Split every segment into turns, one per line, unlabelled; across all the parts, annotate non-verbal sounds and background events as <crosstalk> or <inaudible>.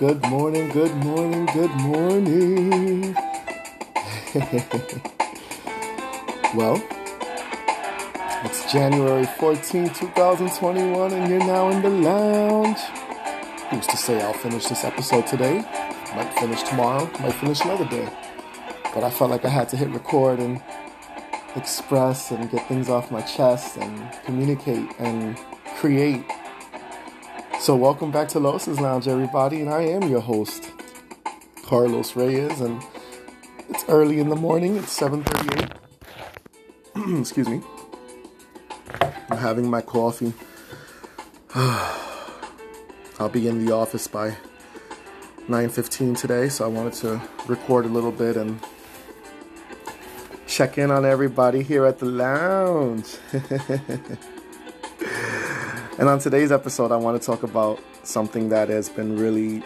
good morning, good morning, good morning. <laughs> well, it's January 14, 2021, and you're now in the lounge. Who's to say I'll finish this episode today? Might finish tomorrow, might finish another day. But I felt like I had to hit record and express and get things off my chest and communicate and create so, welcome back to Los's Lounge, everybody, and I am your host, Carlos Reyes, and it's early in the morning. It's 7:38. <clears throat> Excuse me. I'm having my coffee. <sighs> I'll be in the office by 9:15 today, so I wanted to record a little bit and check in on everybody here at the lounge. <laughs> And on today's episode, I want to talk about something that has been really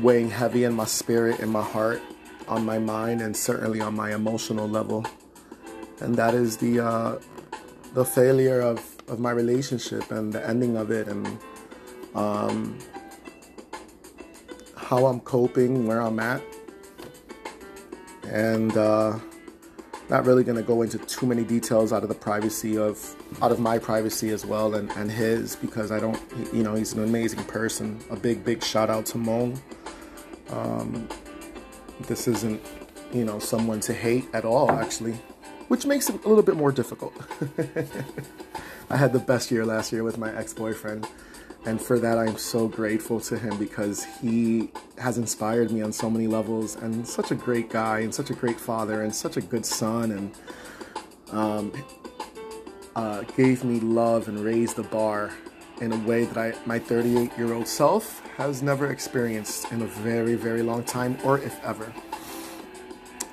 weighing heavy in my spirit, in my heart, on my mind, and certainly on my emotional level. And that is the uh, the failure of, of my relationship and the ending of it, and um, how I'm coping, where I'm at, and. Uh, not really going to go into too many details out of the privacy of out of my privacy as well and, and his because I don't you know he's an amazing person. A big big shout out to Mon um, this isn't you know someone to hate at all actually which makes it a little bit more difficult. <laughs> I had the best year last year with my ex-boyfriend and for that I'm so grateful to him because he has inspired me on so many levels and such a great guy and such a great father and such a good son and um, uh, gave me love and raised the bar in a way that I, my 38 year old self has never experienced in a very, very long time, or if ever.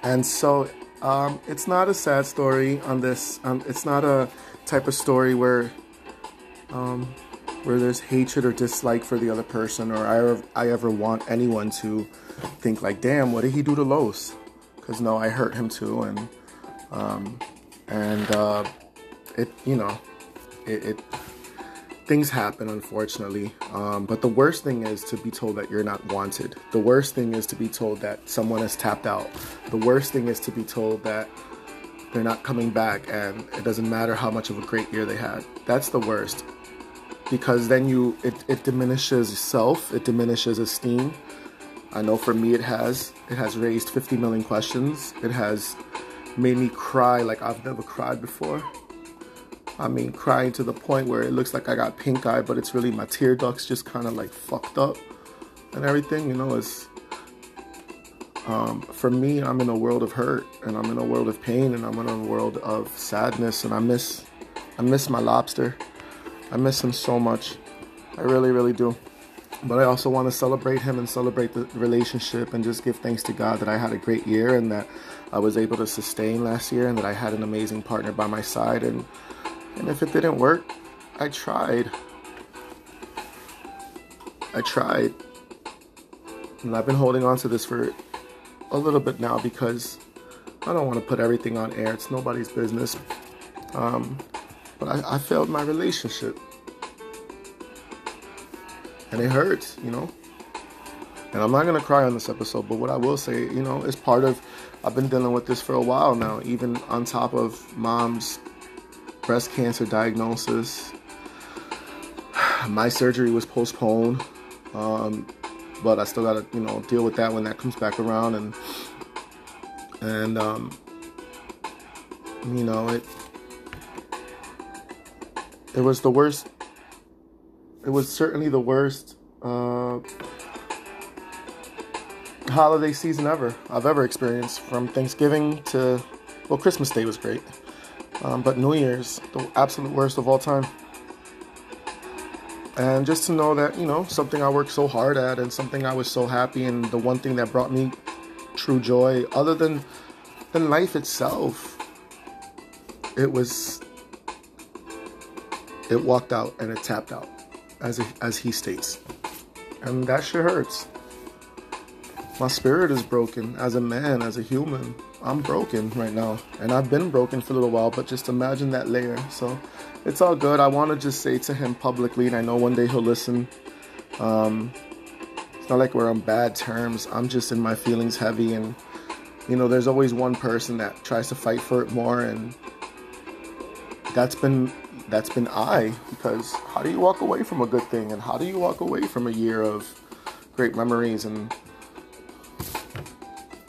And so um, it's not a sad story on this. Um, it's not a type of story where um, where there's hatred or dislike for the other person, or I ever, I ever want anyone to think like, damn, what did he do to Los? Because no, I hurt him too, and um, and uh, it, you know, it, it things happen unfortunately. Um, but the worst thing is to be told that you're not wanted. The worst thing is to be told that someone has tapped out. The worst thing is to be told that they're not coming back and it doesn't matter how much of a great year they had. That's the worst because then you it, it diminishes self it diminishes esteem. I know for me it has it has raised 50 million questions. It has made me cry like i've never cried before. I mean crying to the point where it looks like i got pink eye but it's really my tear ducts just kind of like fucked up and everything you know it's um, for me i'm in a world of hurt and i'm in a world of pain and i'm in a world of sadness and i miss i miss my lobster I miss him so much. I really, really do. But I also want to celebrate him and celebrate the relationship and just give thanks to God that I had a great year and that I was able to sustain last year and that I had an amazing partner by my side. And, and if it didn't work, I tried. I tried. And I've been holding on to this for a little bit now because I don't want to put everything on air. It's nobody's business. Um, but I, I failed my relationship. And it hurts, you know. And I'm not gonna cry on this episode, but what I will say, you know, is part of I've been dealing with this for a while now, even on top of mom's breast cancer diagnosis. <sighs> My surgery was postponed. Um, but I still gotta, you know, deal with that when that comes back around and and um you know, it it was the worst. It was certainly the worst uh, holiday season ever I've ever experienced. From Thanksgiving to well, Christmas Day was great, um, but New Year's the absolute worst of all time. And just to know that you know something I worked so hard at and something I was so happy and the one thing that brought me true joy, other than than life itself, it was it walked out and it tapped out, as, as he states. And that shit hurts. My spirit is broken as a man, as a human. I'm broken right now. And I've been broken for a little while, but just imagine that layer. So it's all good. I want to just say to him publicly, and I know one day he'll listen Um, it's not like we're on bad terms. I'm just in my feelings heavy, and you know, there's always one person that tries to fight for it more, and that's been that's been I. Because how do you walk away from a good thing, and how do you walk away from a year of great memories and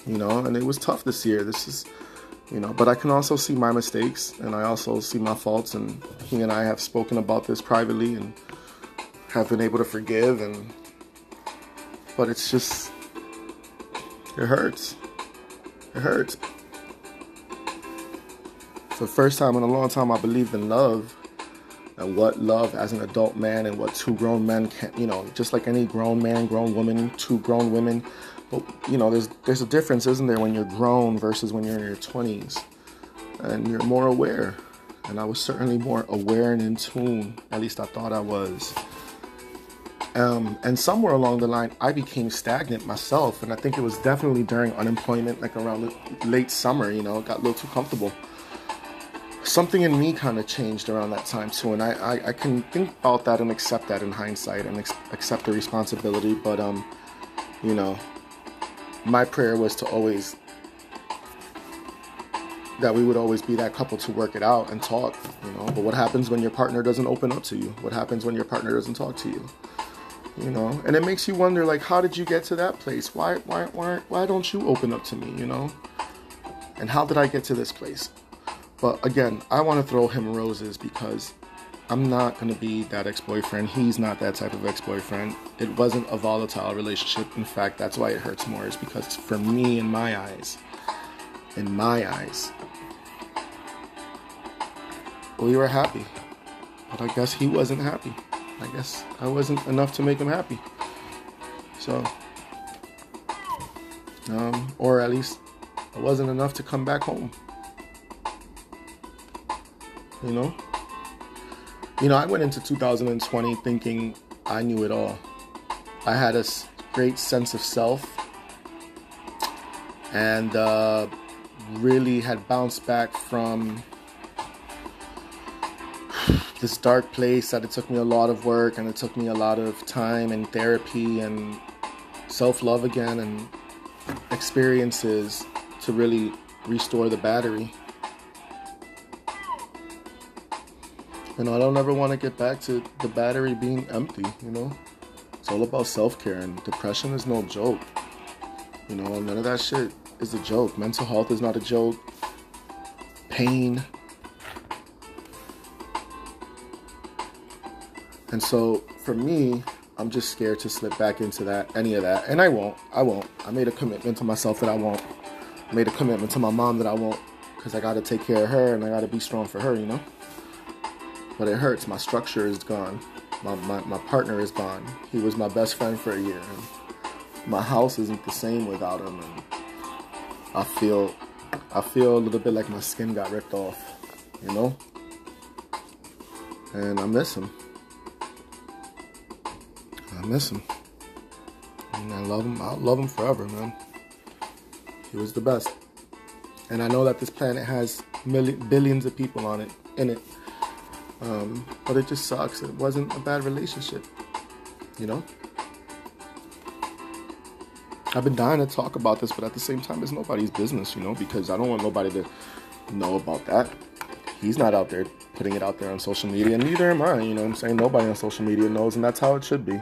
you know, and it was tough this year. This is, you know, but I can also see my mistakes and I also see my faults. And he and I have spoken about this privately and have been able to forgive. And, but it's just, it hurts. It hurts. For the first time in a long time, I believed in love and what love as an adult man and what two grown men can, you know, just like any grown man, grown woman, two grown women but you know, there's there's a difference, isn't there, when you're grown versus when you're in your 20s, and you're more aware. And I was certainly more aware and in tune. At least I thought I was. Um, and somewhere along the line, I became stagnant myself, and I think it was definitely during unemployment, like around late summer. You know, got a little too comfortable. Something in me kind of changed around that time too, and I, I, I can think about that and accept that in hindsight and ex- accept the responsibility. But um, you know, my prayer was to always that we would always be that couple to work it out and talk, you know. But what happens when your partner doesn't open up to you? What happens when your partner doesn't talk to you? You know, and it makes you wonder, like, how did you get to that place? Why, why, why, why don't you open up to me? You know, and how did I get to this place? But again, I want to throw him roses because I'm not going to be that ex boyfriend. He's not that type of ex boyfriend. It wasn't a volatile relationship. In fact, that's why it hurts more, is because for me, in my eyes, in my eyes, we were happy. But I guess he wasn't happy. I guess I wasn't enough to make him happy. So, um, or at least I wasn't enough to come back home. You know? You know, I went into 2020 thinking I knew it all. I had a great sense of self and uh, really had bounced back from this dark place that it took me a lot of work and it took me a lot of time and therapy and self love again and experiences to really restore the battery. And I don't ever want to get back to the battery being empty, you know? It's all about self care, and depression is no joke. You know, none of that shit is a joke. Mental health is not a joke. Pain. And so for me, I'm just scared to slip back into that, any of that. And I won't. I won't. I made a commitment to myself that I won't. I made a commitment to my mom that I won't. Because I got to take care of her and I got to be strong for her, you know? But it hurts. My structure is gone. My, my, my partner is gone. He was my best friend for a year. My house isn't the same without him. And I feel, I feel a little bit like my skin got ripped off, you know? And I miss him. I miss him. And I love him. I'll love him forever, man. He was the best. And I know that this planet has million, billions of people on it, in it. Um, but it just sucks. It wasn't a bad relationship, you know? I've been dying to talk about this, but at the same time, it's nobody's business, you know, because I don't want nobody to know about that. He's not out there putting it out there on social media, neither am I, you know I'm saying? Nobody on social media knows, and that's how it should be.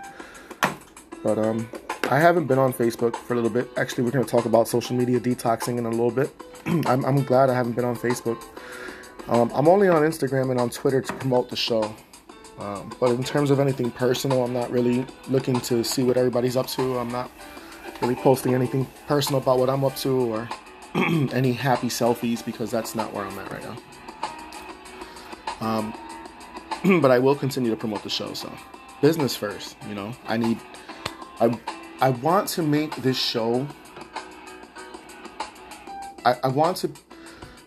But um, I haven't been on Facebook for a little bit. Actually, we're going to talk about social media detoxing in a little bit. <clears throat> I'm, I'm glad I haven't been on Facebook. Um, I'm only on Instagram and on Twitter to promote the show. Um, but in terms of anything personal, I'm not really looking to see what everybody's up to. I'm not really posting anything personal about what I'm up to or <clears throat> any happy selfies because that's not where I'm at right now. Um, <clears throat> but I will continue to promote the show. So, business first. You know, I need. I I want to make this show. I, I want to.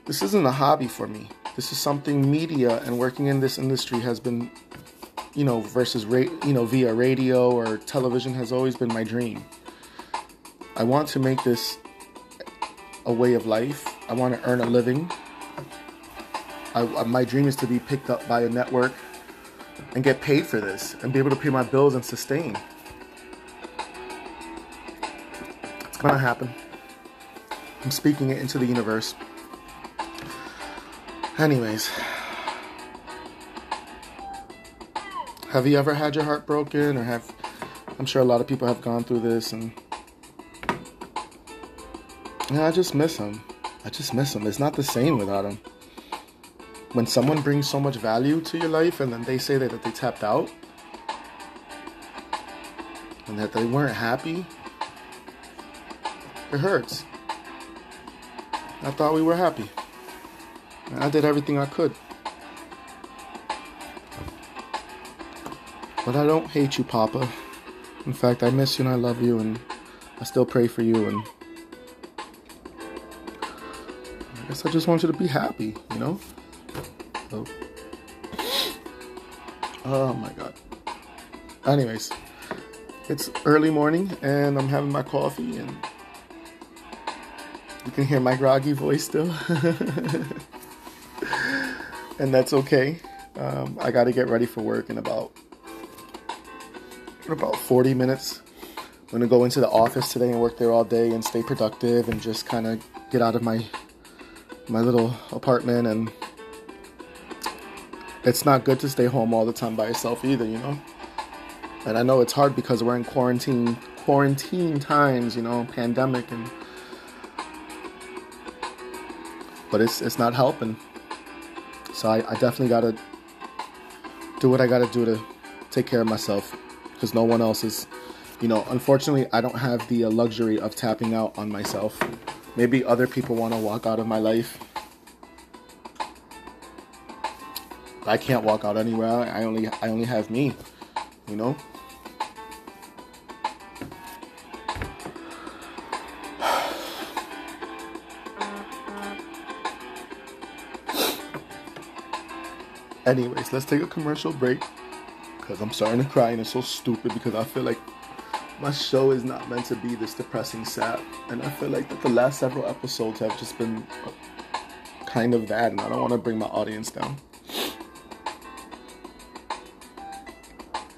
This isn't a hobby for me. This is something media and working in this industry has been, you know, versus ra- you know via radio or television has always been my dream. I want to make this a way of life. I want to earn a living. I, my dream is to be picked up by a network and get paid for this and be able to pay my bills and sustain. It's gonna happen. I'm speaking it into the universe. Anyways, have you ever had your heart broken, or have? I'm sure a lot of people have gone through this, and yeah, I just miss him. I just miss him. It's not the same without him. When someone brings so much value to your life, and then they say that, that they tapped out, and that they weren't happy, it hurts. I thought we were happy. I did everything I could. But I don't hate you, Papa. In fact, I miss you and I love you, and I still pray for you. And I guess I just want you to be happy, you know? So, oh my God. Anyways, it's early morning, and I'm having my coffee, and you can hear my groggy voice still. <laughs> and that's okay. Um, I got to get ready for work in about in about 40 minutes. I'm gonna go into the office today and work there all day and stay productive and just kind of get out of my my little apartment and it's not good to stay home all the time by yourself either, you know. And I know it's hard because we're in quarantine quarantine times, you know, pandemic and but it's it's not helping. So I, I definitely gotta do what I gotta do to take care of myself because no one else is, you know, unfortunately I don't have the uh, luxury of tapping out on myself. Maybe other people want to walk out of my life. I can't walk out anywhere. I only I only have me, you know. Anyways, let's take a commercial break because I'm starting to cry and it's so stupid because I feel like my show is not meant to be this depressing sad and I feel like that the last several episodes have just been kind of that and I don't want to bring my audience down.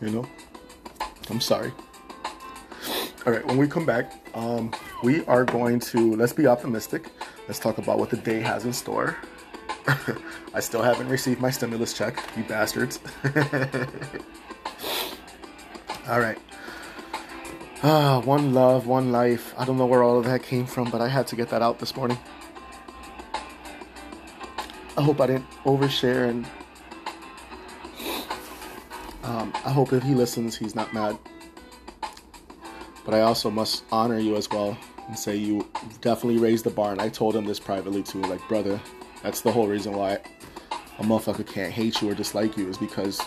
You know? I'm sorry. All right, when we come back, um, we are going to let's be optimistic. Let's talk about what the day has in store. <laughs> I still haven't received my stimulus check, you bastards. <laughs> all right. Ah, one love, one life. I don't know where all of that came from, but I had to get that out this morning. I hope I didn't overshare and um, I hope if he listens, he's not mad. But I also must honor you as well and say you definitely raised the bar. And I told him this privately too, like, brother, that's the whole reason why a motherfucker can't hate you or dislike you is because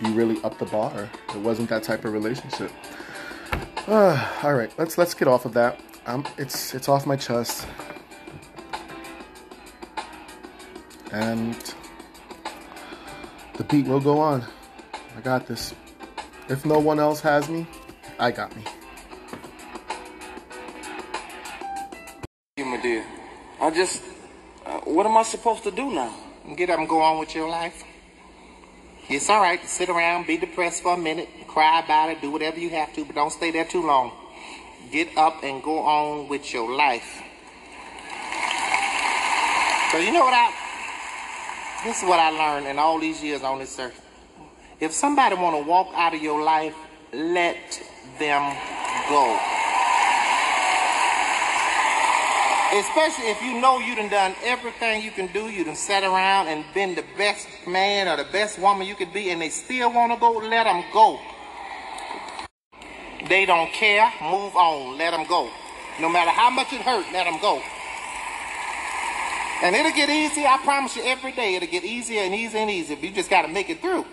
you really upped the bar. It wasn't that type of relationship. Uh, <sighs> all right, let's let's get off of that. Um, it's it's off my chest, and the beat will go on. I got this. If no one else has me, I got me.
My dear, I just uh, what am I supposed to do now?
Get up and go on with your life. It's all right to sit around, be depressed for a minute, cry about it, do whatever you have to, but don't stay there too long. Get up and go on with your life. So you know what I? This is what I learned in all these years on this earth. If somebody want to walk out of your life, let them go. Especially if you know you done done everything you can do, you done sat around and been the best man or the best woman you could be, and they still want to go, let them go. They don't care, move on, let them go. No matter how much it hurt, let them go. And it'll get easier, I promise you, every day it'll get easier and easier and easier. But you just got to make it through.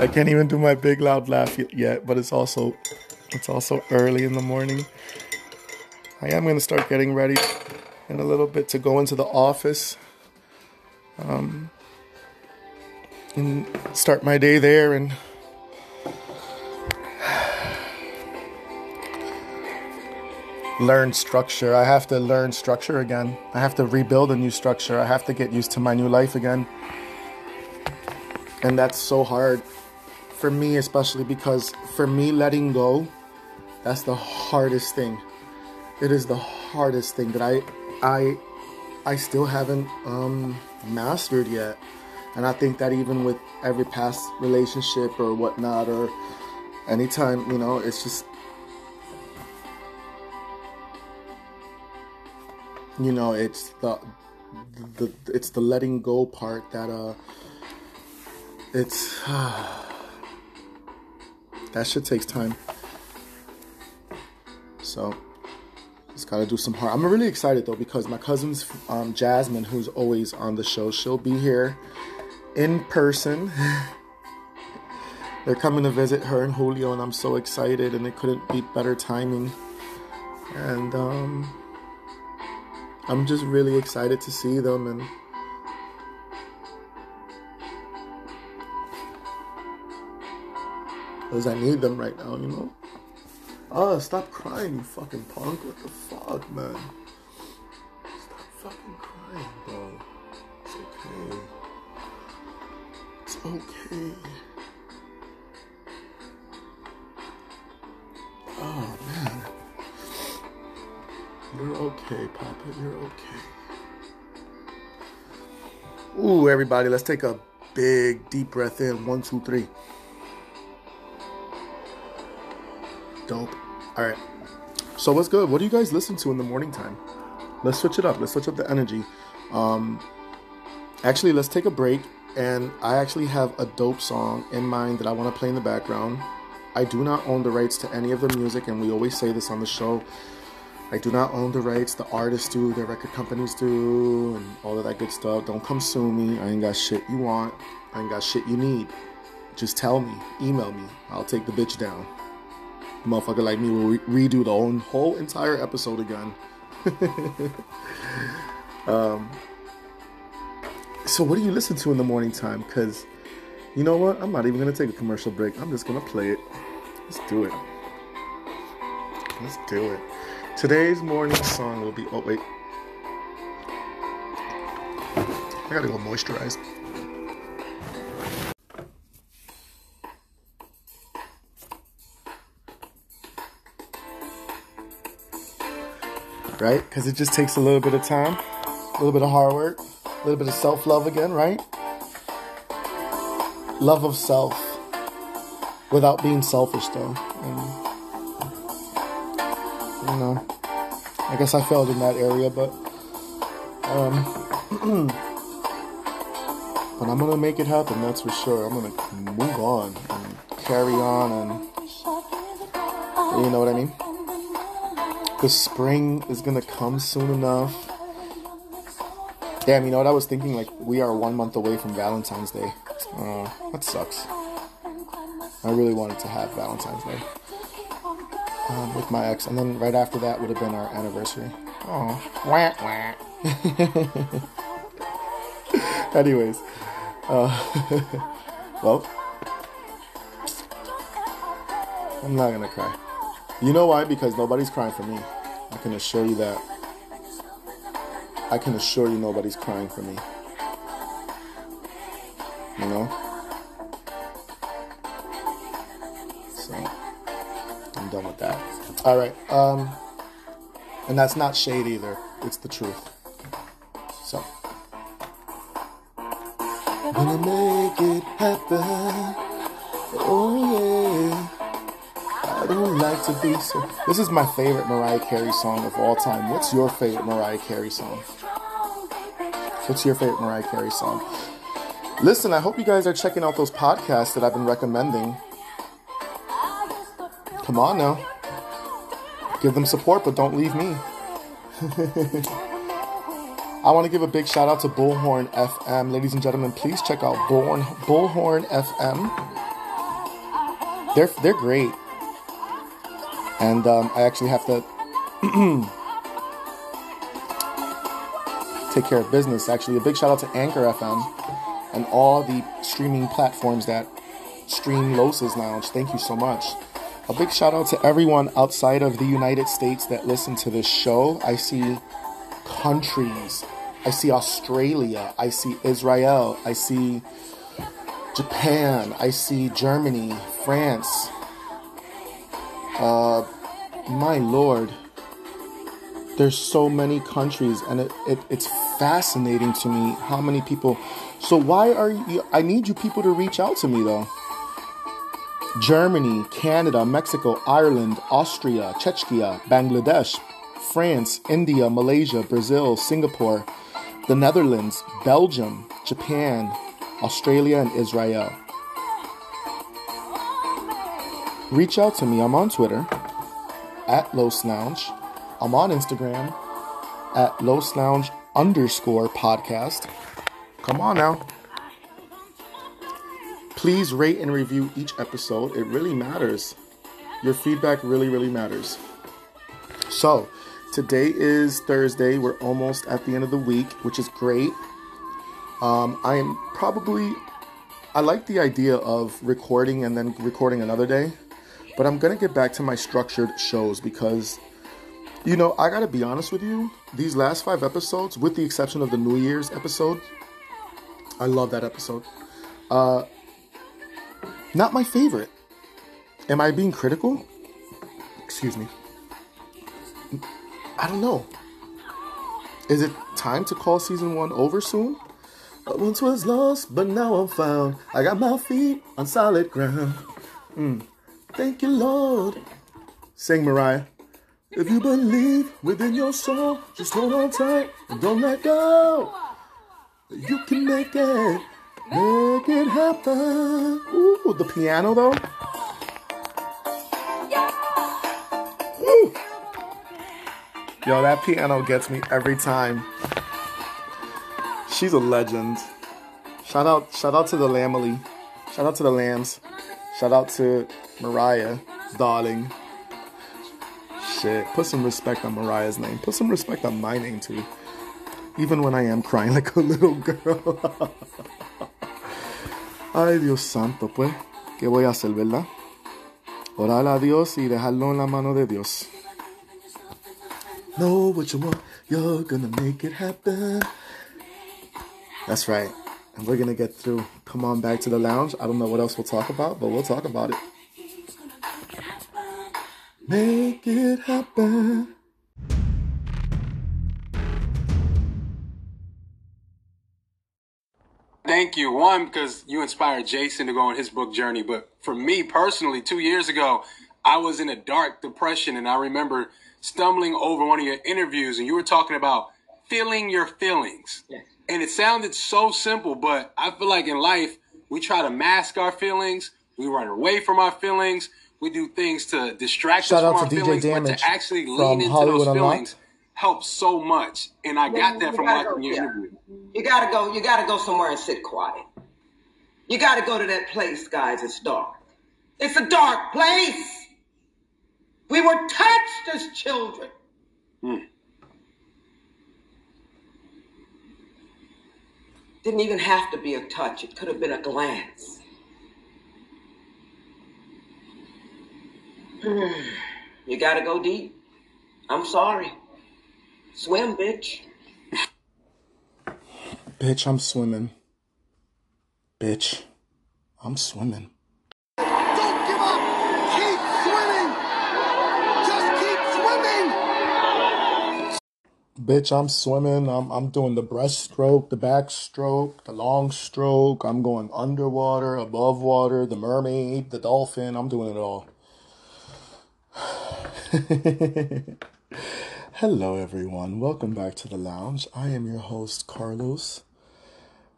I can't even do my big loud laugh yet, but it's also it's also early in the morning. I am to start getting ready in a little bit to go into the office um, and start my day there and learn structure. I have to learn structure again. I have to rebuild a new structure. I have to get used to my new life again. And that's so hard for me especially because for me letting go, that's the hardest thing. It is the hardest thing that I I I still haven't um mastered yet. And I think that even with every past relationship or whatnot, or anytime, you know, it's just, you know, it's the, the it's the letting go part that uh, it's uh, <sighs> <sighs> that shit takes time. So just gotta do some hard. I'm really excited though because my cousin's um, Jasmine, who's always on the show, she'll be here in person. <laughs> They're coming to visit her and Julio, and I'm so excited, and it couldn't be better timing. And um, I'm just really excited to see them and. Because I need them right now, you know? Oh, stop crying, you fucking punk. What the fuck, man? Stop fucking crying, bro. It's okay. It's okay. Oh, man. You're okay, Papa. You're okay. Ooh, everybody, let's take a big, deep breath in. One, two, three. Dope. All right. So what's good? What do you guys listen to in the morning time? Let's switch it up. Let's switch up the energy. Um, actually, let's take a break. And I actually have a dope song in mind that I want to play in the background. I do not own the rights to any of the music, and we always say this on the show. I do not own the rights. The artists do, the record companies do, and all of that good stuff. Don't come sue me. I ain't got shit you want. I ain't got shit you need. Just tell me, email me. I'll take the bitch down. Motherfucker like me will re- redo the whole, whole entire episode again. <laughs> um, so, what do you listen to in the morning time? Because you know what? I'm not even gonna take a commercial break. I'm just gonna play it. Let's do it. Let's do it. Today's morning song will be. Oh wait, I gotta go moisturize. Right? Because it just takes a little bit of time, a little bit of hard work, a little bit of self love again, right? Love of self without being selfish, though. And, you know, I guess I failed in that area, but um, <clears throat> but I'm gonna make it happen. That's for sure. I'm gonna move on and carry on, and you know what I mean. The spring is gonna come soon enough. Damn, you know what I was thinking? Like we are one month away from Valentine's Day. Uh, that sucks. I really wanted to have Valentine's Day um, with my ex, and then right after that would have been our anniversary. Oh, wah wah. <laughs> Anyways, uh, <laughs> well, I'm not gonna cry. You know why? Because nobody's crying for me. I can assure you that. I can assure you nobody's crying for me. You know? So, I'm done with that. Alright, um, and that's not shade either. It's the truth. So. Gonna make it happen. To be so. This is my favorite Mariah Carey song of all time. What's your favorite Mariah Carey song? What's your favorite Mariah Carey song? Listen, I hope you guys are checking out those podcasts that I've been recommending. Come on now. Give them support, but don't leave me. <laughs> I want to give a big shout out to Bullhorn FM. Ladies and gentlemen, please check out Bullhorn, Bullhorn FM. They're, they're great. And um, I actually have to <clears throat> take care of business. Actually, a big shout out to Anchor FM and all the streaming platforms that stream Los's Lounge. Thank you so much. A big shout out to everyone outside of the United States that listen to this show. I see countries. I see Australia. I see Israel. I see Japan. I see Germany, France. Uh, my lord. There's so many countries, and it, it, it's fascinating to me how many people. So, why are you. I need you people to reach out to me, though. Germany, Canada, Mexico, Ireland, Austria, Czechia, Bangladesh, France, India, Malaysia, Brazil, Singapore, the Netherlands, Belgium, Japan, Australia, and Israel. Reach out to me. I'm on Twitter at Los Lounge. I'm on Instagram at Los Lounge underscore podcast. Come on now. Please rate and review each episode. It really matters. Your feedback really, really matters. So, today is Thursday. We're almost at the end of the week, which is great. Um, I am probably, I like the idea of recording and then recording another day, but I'm to get back to my structured shows because, you know, I got to be honest with you. These last five episodes, with the exception of the New Year's episode, I love that episode. Uh, not my favorite. Am I being critical? Excuse me. I don't know. Is it time to call season one over soon? I once was lost, but now I'm found. I got my feet on solid ground. Mm. Thank you, Lord. Sing Mariah. If you believe within your soul, just hold on tight and don't let go. You can make it. Make it happen. Ooh, the piano though. Yo, that piano gets me every time. She's a legend. Shout out, shout out to the Lambily. Shout out to the Lambs. Shout out to Mariah, darling. Shit, put some respect on Mariah's name. Put some respect on my name too. Even when I am crying <laughs> like a little girl. <laughs> Ay, Dios santo, pues, ¿qué voy a hacer, verdad? Orar a Dios y dejarlo en la mano de Dios. Know what you want, you're gonna make it happen. That's right. And we're gonna get through. Come on back to the lounge. I don't know what else we'll talk about, but we'll talk about it. Make it happen.
Thank you. One, because you inspired Jason to go on his book journey. But for me personally, two years ago, I was in a dark depression and I remember stumbling over one of your interviews and you were talking about feeling your feelings.
Yes.
And it sounded so simple, but I feel like in life, we try to mask our feelings. We run away from our feelings. We do things to distract
Shout
us
out
from
to
our
DJ
feelings, but to actually lean into
Hollywood
those
Unlocked.
feelings helps so much. And I
Yeah,
got that
you
from
gotta
watching
go,
your
yeah.
interview.
You gotta go. You gotta go somewhere and sit quiet. You gotta go to that place, guys. It's dark. It's a dark place. We were touched as children.
Hmm.
Didn't even have to be a touch. It could have been a glance. Hmm. You gotta go deep. I'm sorry. Swim, bitch.
Bitch, I'm swimming. Bitch, I'm swimming. Bitch, I'm swimming. I'm, I'm doing the breaststroke, the backstroke, the long stroke. I'm going underwater, above water, the mermaid, the dolphin. I'm doing it all. <laughs> Hello, everyone. Welcome back to the lounge. I am your host, Carlos.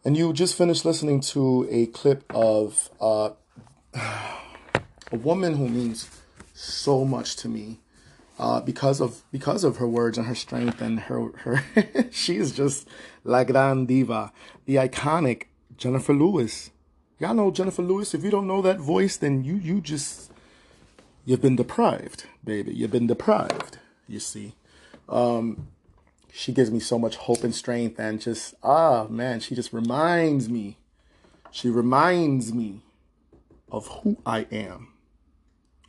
And you just finished listening to a clip of uh, <sighs> a woman who means so much to me uh, because of because of her words and her strength and her her <laughs> she is just la gran diva, the iconic Jennifer Lewis. Y'all know Jennifer Lewis. If you don't know that voice, then you you just you've been deprived, baby. You've been deprived. You see, um, she gives me so much hope and strength, and just ah man, she just reminds me. She reminds me of who I am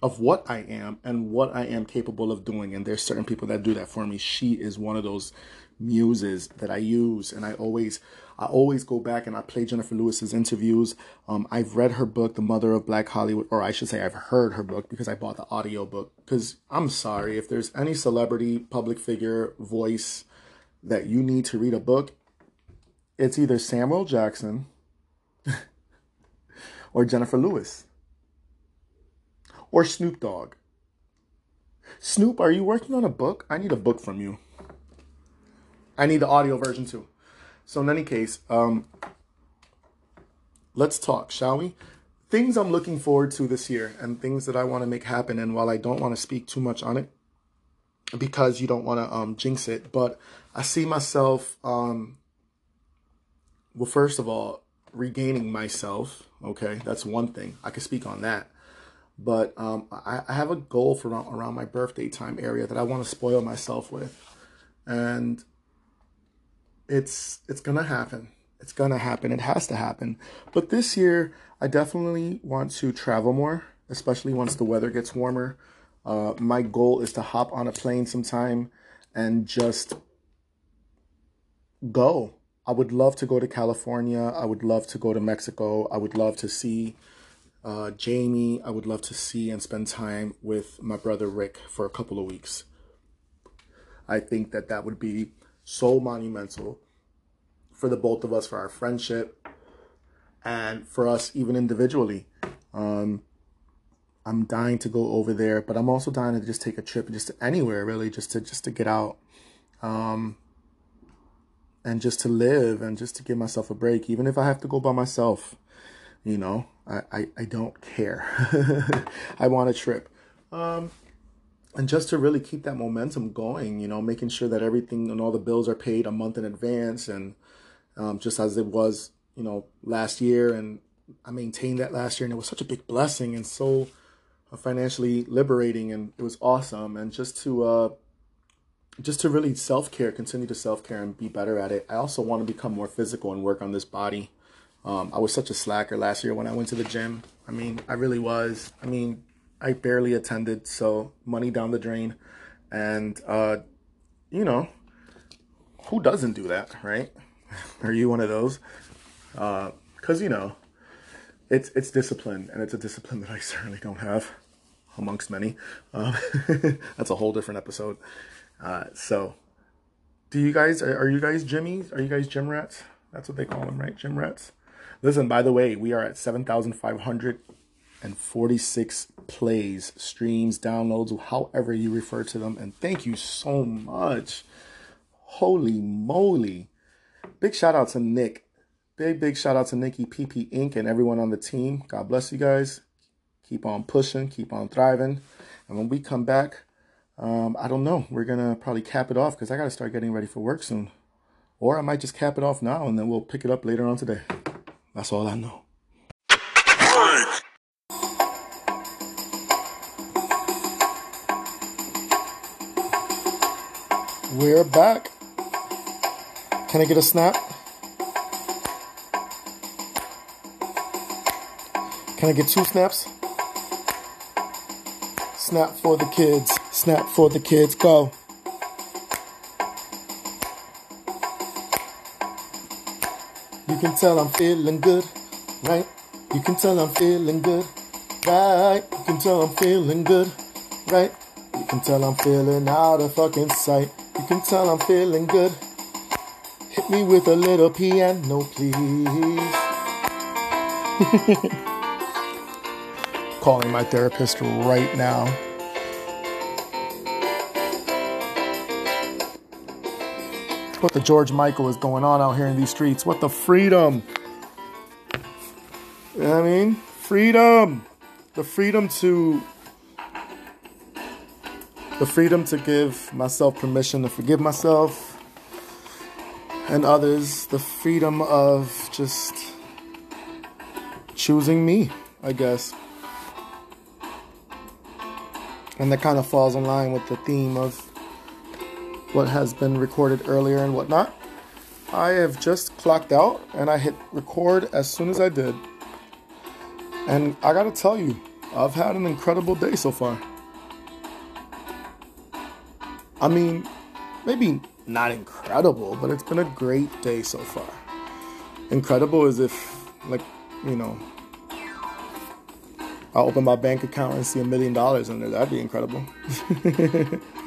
of what I am and what I am capable of doing. And there's certain people that do that for me. She is one of those muses that I use, and I always I always go back and I play Jennifer Lewis's interviews. Um, I've read her book, The Mother of Black Hollywood, or I should say, I've heard her book because I bought the audio book. Because I'm sorry, if there's any celebrity, public figure, voice that you need to read a book, it's either Samuel Jackson <laughs> or Jennifer Lewis or Snoop Dogg. Snoop, are you working on a book? I need a book from you. I need the audio version too. So in any case, um, let's talk, shall we? Things I'm looking forward to this year and things that I want to make happen. And while I don't want to speak too much on it, because you don't want to um, jinx it, but I see myself, um, well, first of all, regaining myself. Okay, that's one thing. I can speak on that. But um, I, I have a goal for around, around my birthday time area that I want to spoil myself with. And it's it's gonna happen. It's gonna happen. It has to happen. But this year, I definitely want to travel more, especially once the weather gets warmer. Uh, my goal is to hop on a plane sometime and just go. I would love to go to California. I would love to go to Mexico. I would love to see uh, Jamie. I would love to see and spend time with my brother Rick for a couple of weeks. I think that that would be so monumental for the both of us, for our friendship, and for us even individually. Um, I'm dying to go over there, but I'm also dying to just take a trip, just anywhere really, just to just to get out, um, and just to live and just to give myself a break, even if I have to go by myself. You know, I I, I don't care. <laughs> I want a trip. Um, and just to really keep that momentum going, you know, making sure that everything and all the bills are paid a month in advance, and um, just as it was, you know, last year, and I maintained that last year, and it was such a big blessing and so uh, financially liberating, and it was awesome, and just to uh, just to really self care, continue to self care, and be better at it. I also want to become more physical and work on this body. Um, I was such a slacker last year when I went to the gym. I mean, I really was. I mean, I barely attended, so money down the drain. And, uh, you know, who doesn't do that, right? <laughs> Are you one of those? Because, uh, you know, it's, it's discipline, and it's a discipline that I <laughs> certainly don't have, amongst many. Um, <laughs> that's a whole different episode. Uh, so, do you guys, are, are you guys Jimmies? Are you guys gym rats? That's what they call them, right? Gym rats? Listen, by the way, we are at 7,546 plays, streams, downloads, however you refer to them. And thank you so much. Holy moly. Big shout out to Nick. Big, big shout out to Nikki PP Inc. and everyone on the team. God bless you guys. Keep on pushing, keep on thriving. And when we come back, um, I don't know. We're going to probably cap it off because I got to start getting ready for work soon. Or I might just cap it off now and then we'll pick it up later on today. That's all I know. We're back. Can I get a snap? Can I get two snaps? Snap for the kids. Snap for the kids. Go. Can tell I'm feeling good, right? You can tell I'm feeling good, right? You can tell I'm feeling good, right? You can tell I'm feeling out of fucking sight. You can tell I'm feeling good. Hit me with a little piano, please. <laughs> Calling my therapist right now. What the George Michael is going on out here in these streets? What the freedom? You know what I mean? Freedom. The freedom to the freedom to give myself permission to forgive myself and others, the freedom of just choosing me, I guess. And that kind of falls in line with the theme of what has been recorded earlier and whatnot. I have just clocked out and I hit record as soon as I did. And I gotta tell you, I've had an incredible day so far. I mean, maybe not incredible, but it's been a great day so far. Incredible is if, like, you know, I open my bank account and see a million dollars in there. That'd be incredible. <laughs>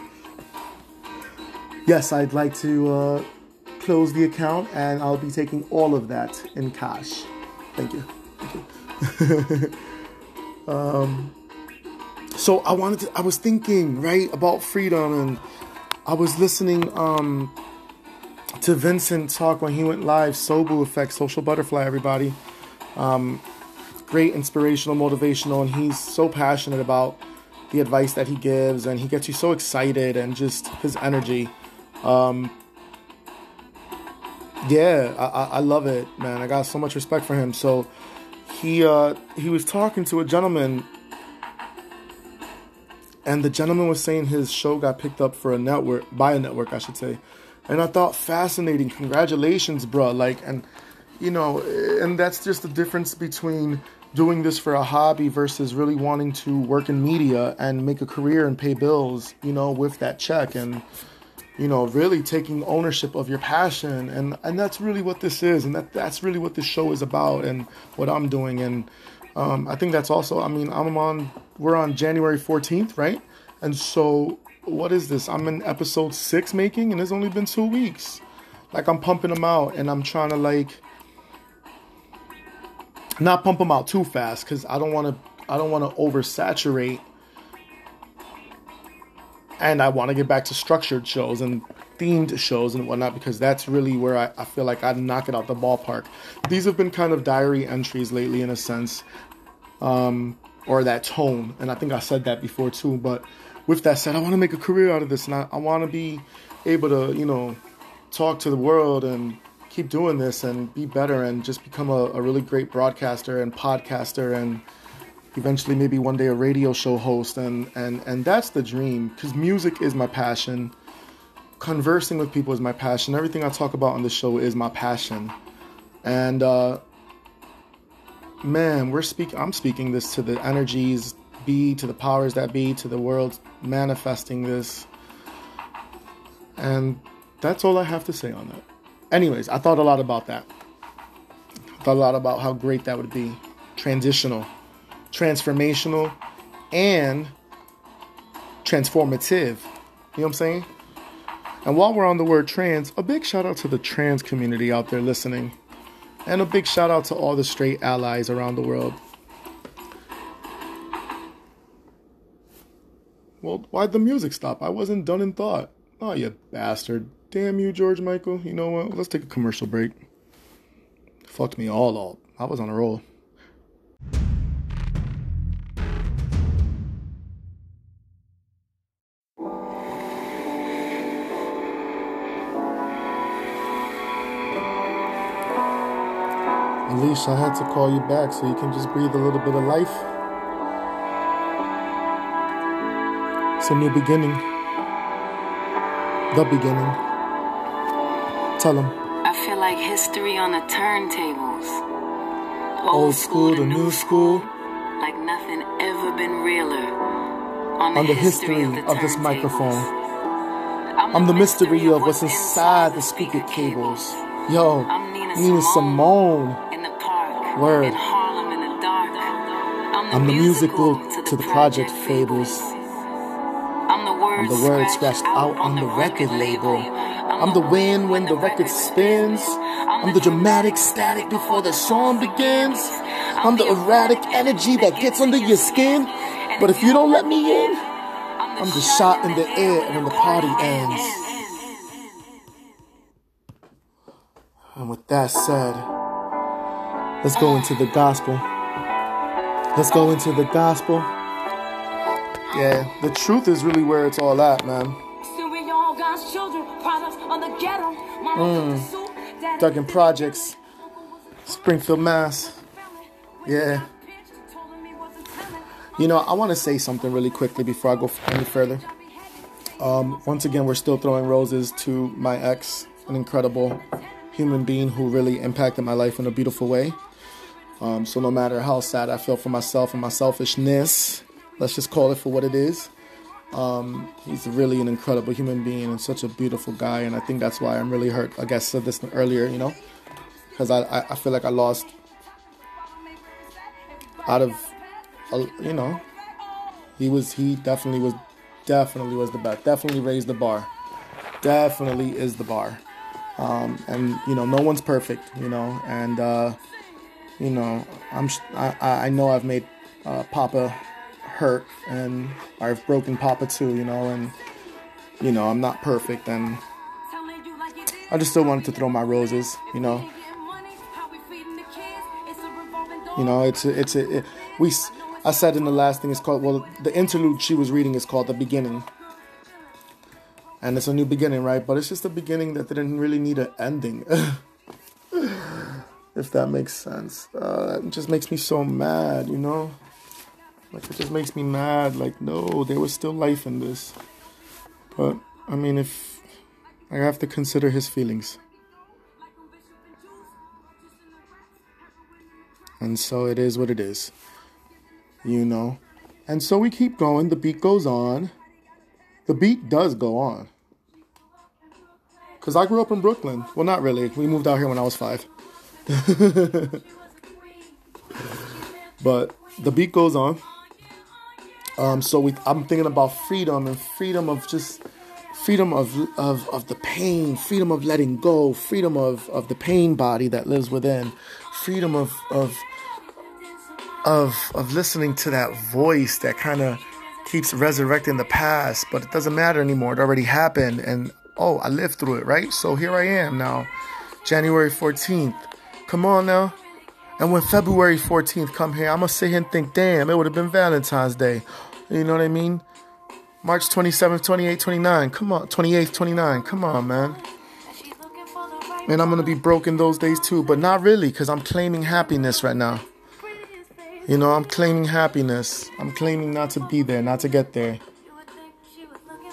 yes, I'd like to uh, close the account and I'll be taking all of that in cash. Thank you. Thank you. <laughs> um, so I wanted to, I was thinking, right, about freedom and I was listening um, to Vincent talk when he went live, Sobu Effect, Social Butterfly, everybody. Um, great inspirational, motivational, and he's so passionate about the advice that he gives, and he gets you so excited and just his energy. Um, yeah, I, I love it, man. I got so much respect for him. So he uh, he was talking to a gentleman, and the gentleman was saying his show got picked up for a network by a network, I should say. And I thought fascinating. Congratulations, bro. Like, and you know, and that's just the difference between doing this for a hobby versus really wanting to work in media and make a career and pay bills, you know, with that check and you know, really taking ownership of your passion and and that's really what this is and that that's really what this show is about and what I'm doing and um, I think that's also I mean, I'm on we're on January 14th, right? And so what is this? I'm in episode 6 making and it's only been 2 weeks. Like I'm pumping them out and I'm trying to like not pump them out too fast because I don't want to I don't want to oversaturate and I want to get back to structured shows and themed shows and whatnot because that's really where I, I feel like I knock it out the ballpark. These have been kind of diary entries lately in a sense, um, or that tone, and I think I said that before too. But with that said, I want to make a career out of this, and I, I want to be able to, you know, talk to the world and keep doing this and be better and just become a, a really great broadcaster and podcaster and eventually maybe one day a radio show host and and and that's the dream because music is my passion. Conversing with people is my passion. Everything i talk about on the show is my passion. And uh man we're speaking i'm speaking this to the energies be to the powers that be to the world manifesting this. And that's all i have to say on that. Anyways i thought a lot about that. I thought a lot about how great that would be. Transitional transformational, and transformative. You know what I'm saying? And while we're on the word trans, a big shout out to the trans community out there listening. And a big shout out to all the straight allies around the world. Well, why'd the music stop? I wasn't done in thought. Oh, you bastard. Damn you, George Michael. You know what? Let's take a commercial break. Fucked me all up. I was on a roll. I had to call you back so you can just breathe a little bit of life. It's a new beginning. The beginning. Tell them.
I feel like history on the turntables.
Old school to new school.
Like nothing ever been realer. On the,
On the history of this microphone. I'm the mystery of what's inside the speaker cables. Yo,
I'm Nina
Nina Simone.
Park.
Word.
In Harlem in the dark.
I'm the musical to the Project Fables.
I'm the word,
I'm the word scratched out on the record label. I'm the wind when the record spins. I'm the dramatic static before the song begins. I'm the erratic energy that gets under your skin. But if you don't let me in, I'm the shot in the air when the party ends. And with that said, let's go into the gospel. Let's go into the gospel. Yeah, the truth is really where it's all at, man. Mm. Duggan Projects, Springfield, Mass. Yeah. You know, I want to say something really quickly before I go any further. Um, once again, we're still throwing roses to my ex, an incredible human being who really impacted my life in a beautiful way. Um, so no matter how sad I feel for myself and my selfishness, let's just call it for what it is. Um, he's really an incredible human being and such a beautiful guy, and I think that's why I'm really hurt. I guess I said this earlier, you know, because I, I I feel like I lost out of, you know, he was he definitely was definitely was the best. Definitely raised the bar. Definitely is the bar. Um, and you know, no one's perfect, you know, and uh, you know, I'm I I know I've made uh, Papa hurt, and I've broken Papa too, you know, and you know, I'm not perfect, and I just still wanted to throw my roses, you know. You know, it's a, it's a, it, we. I said in the last thing it's called. Well, the interlude she was reading is called the beginning, and it's a new beginning, right? But it's just a beginning that didn't really need an ending. <laughs> if that makes sense, uh, it just makes me so mad, you know. Like it just makes me mad. Like no, there was still life in this, but I mean, if I have to consider his feelings. And so it is what it is. You know? And so we keep going. The beat goes on. The beat does go on. Because I grew up in Brooklyn. Well, not really. We moved out here when I was five. <laughs> but the beat goes on. Um, so we, I'm thinking about freedom and freedom of just freedom of, of, of the pain, freedom of letting go, freedom of, of the pain body that lives within, freedom of of of of listening to that voice that kind of keeps resurrecting the past, but it doesn't matter anymore. It already happened, and oh, I lived through it, right? So here I am now, January 14th. Come on now. And when February 14th come here, I'm gonna sit here and think, damn, it would have been Valentine's Day. You know what I mean? March 27th, 28th, 29. Come on, 28th, 29. Come on, man. And I'm gonna be broken those days too, but not really, because I'm claiming happiness right now. You know, I'm claiming happiness. I'm claiming not to be there, not to get there,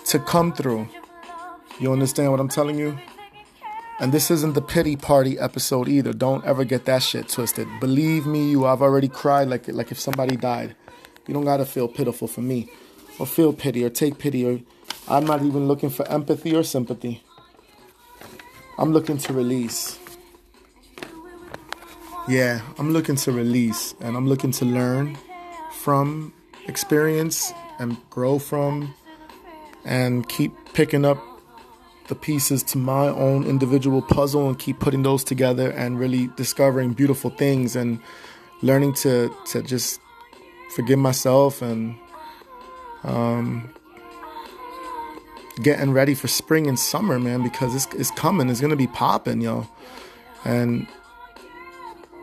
to come through. You understand what I'm telling you? And this isn't the pity party episode either. Don't ever get that shit twisted. Believe me, you. I've already cried like like if somebody died. You don't gotta feel pitiful for me, or feel pity, or take pity, or I'm not even looking for empathy or sympathy. I'm looking to release. Yeah, I'm looking to release and I'm looking to learn from experience and grow from and keep picking up the pieces to my own individual puzzle and keep putting those together and really discovering beautiful things and learning to to just forgive myself and um getting ready for spring and summer man because it's, it's coming. It's gonna be popping yo and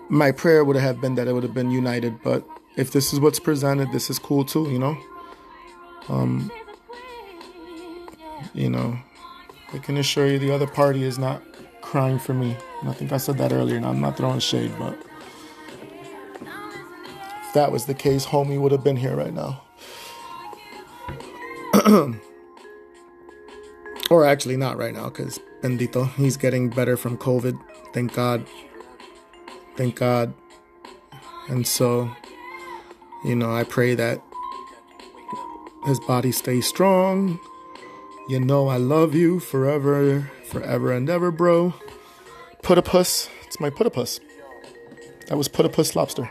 my prayer would have been that it would have been united but if this is what's presented this is cool too you know? Um you know i can assure you the other party is not crying for me and i think i said that earlier and i'm not throwing shade but if that was the case homie would have been here right now <clears throat> or actually not right now because bendito he's getting better from covid thank god Thank God. And so, you know, I pray that his body stays strong. You know, I love you forever, forever and ever, bro. Putapus. It's my Putapus. That was Putapus Lobster.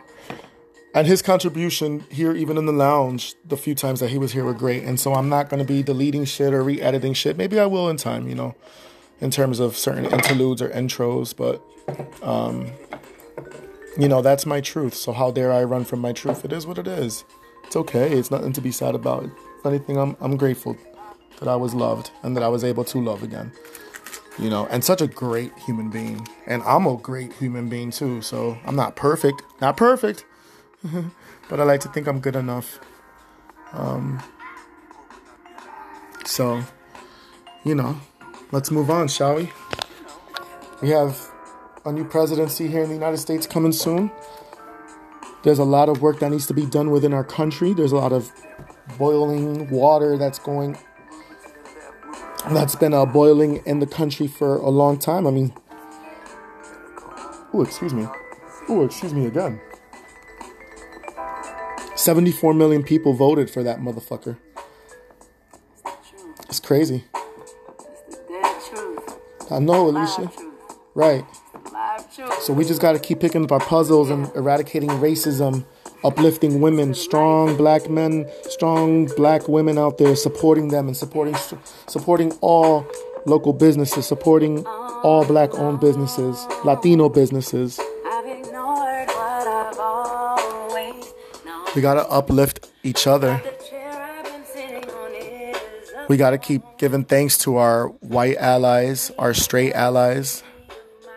And his contribution here, even in the lounge, the few times that he was here were great. And so I'm not going to be deleting shit or re editing shit. Maybe I will in time, you know, in terms of certain interludes or intros. But, um, you know, that's my truth. So how dare I run from my truth? It is what it is. It's okay. It's nothing to be sad about. If anything, I'm I'm grateful that I was loved and that I was able to love again. You know, and such a great human being. And I'm a great human being too. So I'm not perfect. Not perfect. <laughs> but I like to think I'm good enough. Um so, you know, let's move on, shall we? We have a new presidency here in the United States coming soon. There's a lot of work that needs to be done within our country. There's a lot of boiling water that's going that's been uh, boiling in the country for a long time. I mean, oh, excuse me. Oh, excuse me again. 74 million people voted for that motherfucker. It's crazy.
Dead truth.
I know, Alicia. Right. So we just got to keep picking up our puzzles and eradicating racism, uplifting women, strong black men, strong black women out there, supporting them and supporting supporting all local businesses, supporting all black-owned businesses, Latino businesses.
I've ignored what I've always known.
We got to uplift each other.
The chair I've been sitting on is a
We got to keep giving thanks to our white allies, our straight allies,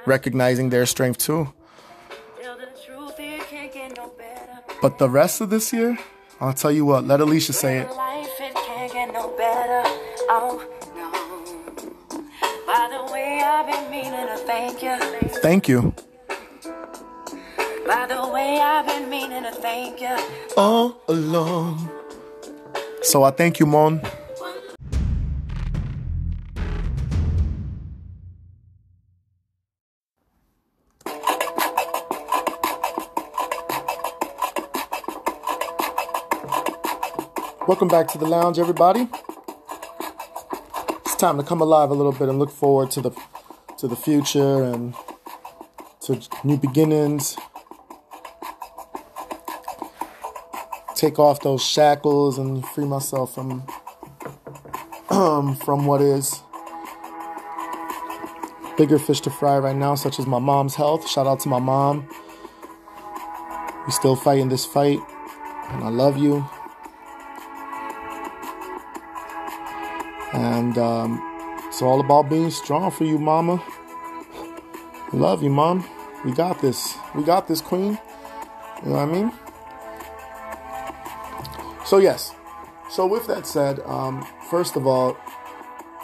recognizing their strength too. But the rest of this year, I'll tell you what, let Alicia say it.
Life, it no. Oh, no. By the way, I've been meaning to thank you.
Thank you.
By the way, I've been meaning to thank you.
All along. So I thank you, Mon. Welcome back to the lounge, everybody. It's time to come alive a little bit and look forward to the to the future and to new beginnings. Take off those shackles and free myself from <clears throat> from what is bigger fish to fry right now, such as my mom's health. Shout out to my mom. We still fighting this fight, and I love you. And um, it's all about being strong for you, mama. Love you, mom. We got this. We got this, queen. You know what I mean? So, yes. So, with that said, um, first of all,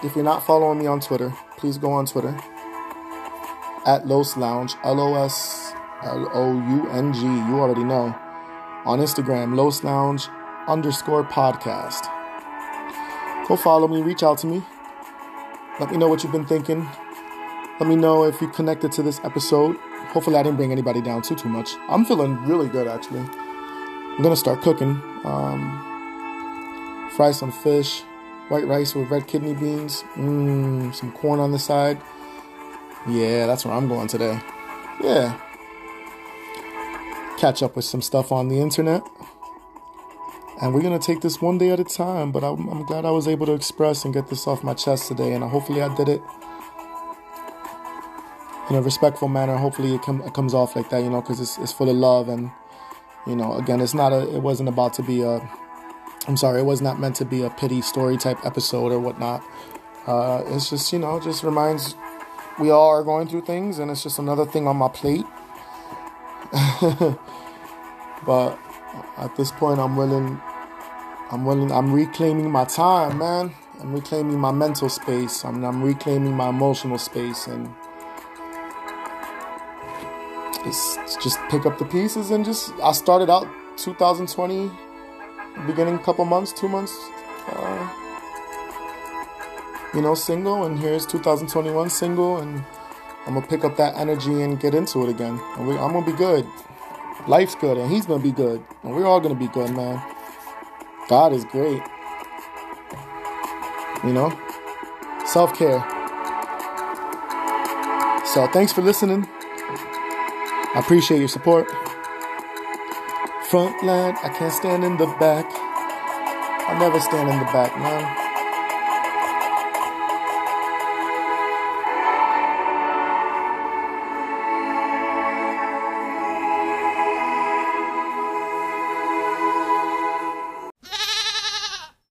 if you're not following me on Twitter, please go on Twitter at Los Lounge, L O S L O U N G. You already know. On Instagram, Los Lounge underscore podcast. Go follow me, reach out to me. Let me know what you've been thinking. Let me know if you connected to this episode. Hopefully, I didn't bring anybody down too too much. I'm feeling really good actually. I'm gonna start cooking. Um, fry some fish, white rice with red kidney beans, mmm, some corn on the side. Yeah, that's where I'm going today. Yeah. Catch up with some stuff on the internet. And we're gonna take this one day at a time. But I'm, I'm glad I was able to express and get this off my chest today, and hopefully I did it in a respectful manner. Hopefully it, com- it comes off like that, you know, because it's, it's full of love and you know, again, it's not a. It wasn't about to be a. I'm sorry, it was not meant to be a pity story type episode or whatnot. Uh, it's just you know, just reminds we all are going through things, and it's just another thing on my plate. <laughs> but at this point, I'm willing. I'm willing. I'm reclaiming my time, man. I'm reclaiming my mental space. I'm, I'm reclaiming my emotional space, and it's just pick up the pieces and just. I started out 2020, beginning couple months, two months, uh, you know, single, and here's 2021 single, and I'm gonna pick up that energy and get into it again. And we, I'm gonna be good. Life's good, and he's gonna be good, and we're all gonna be good, man. God is great. You know, self care. So thanks for listening. I appreciate your support. Front line, I can't stand in the back. I never stand in the back, man.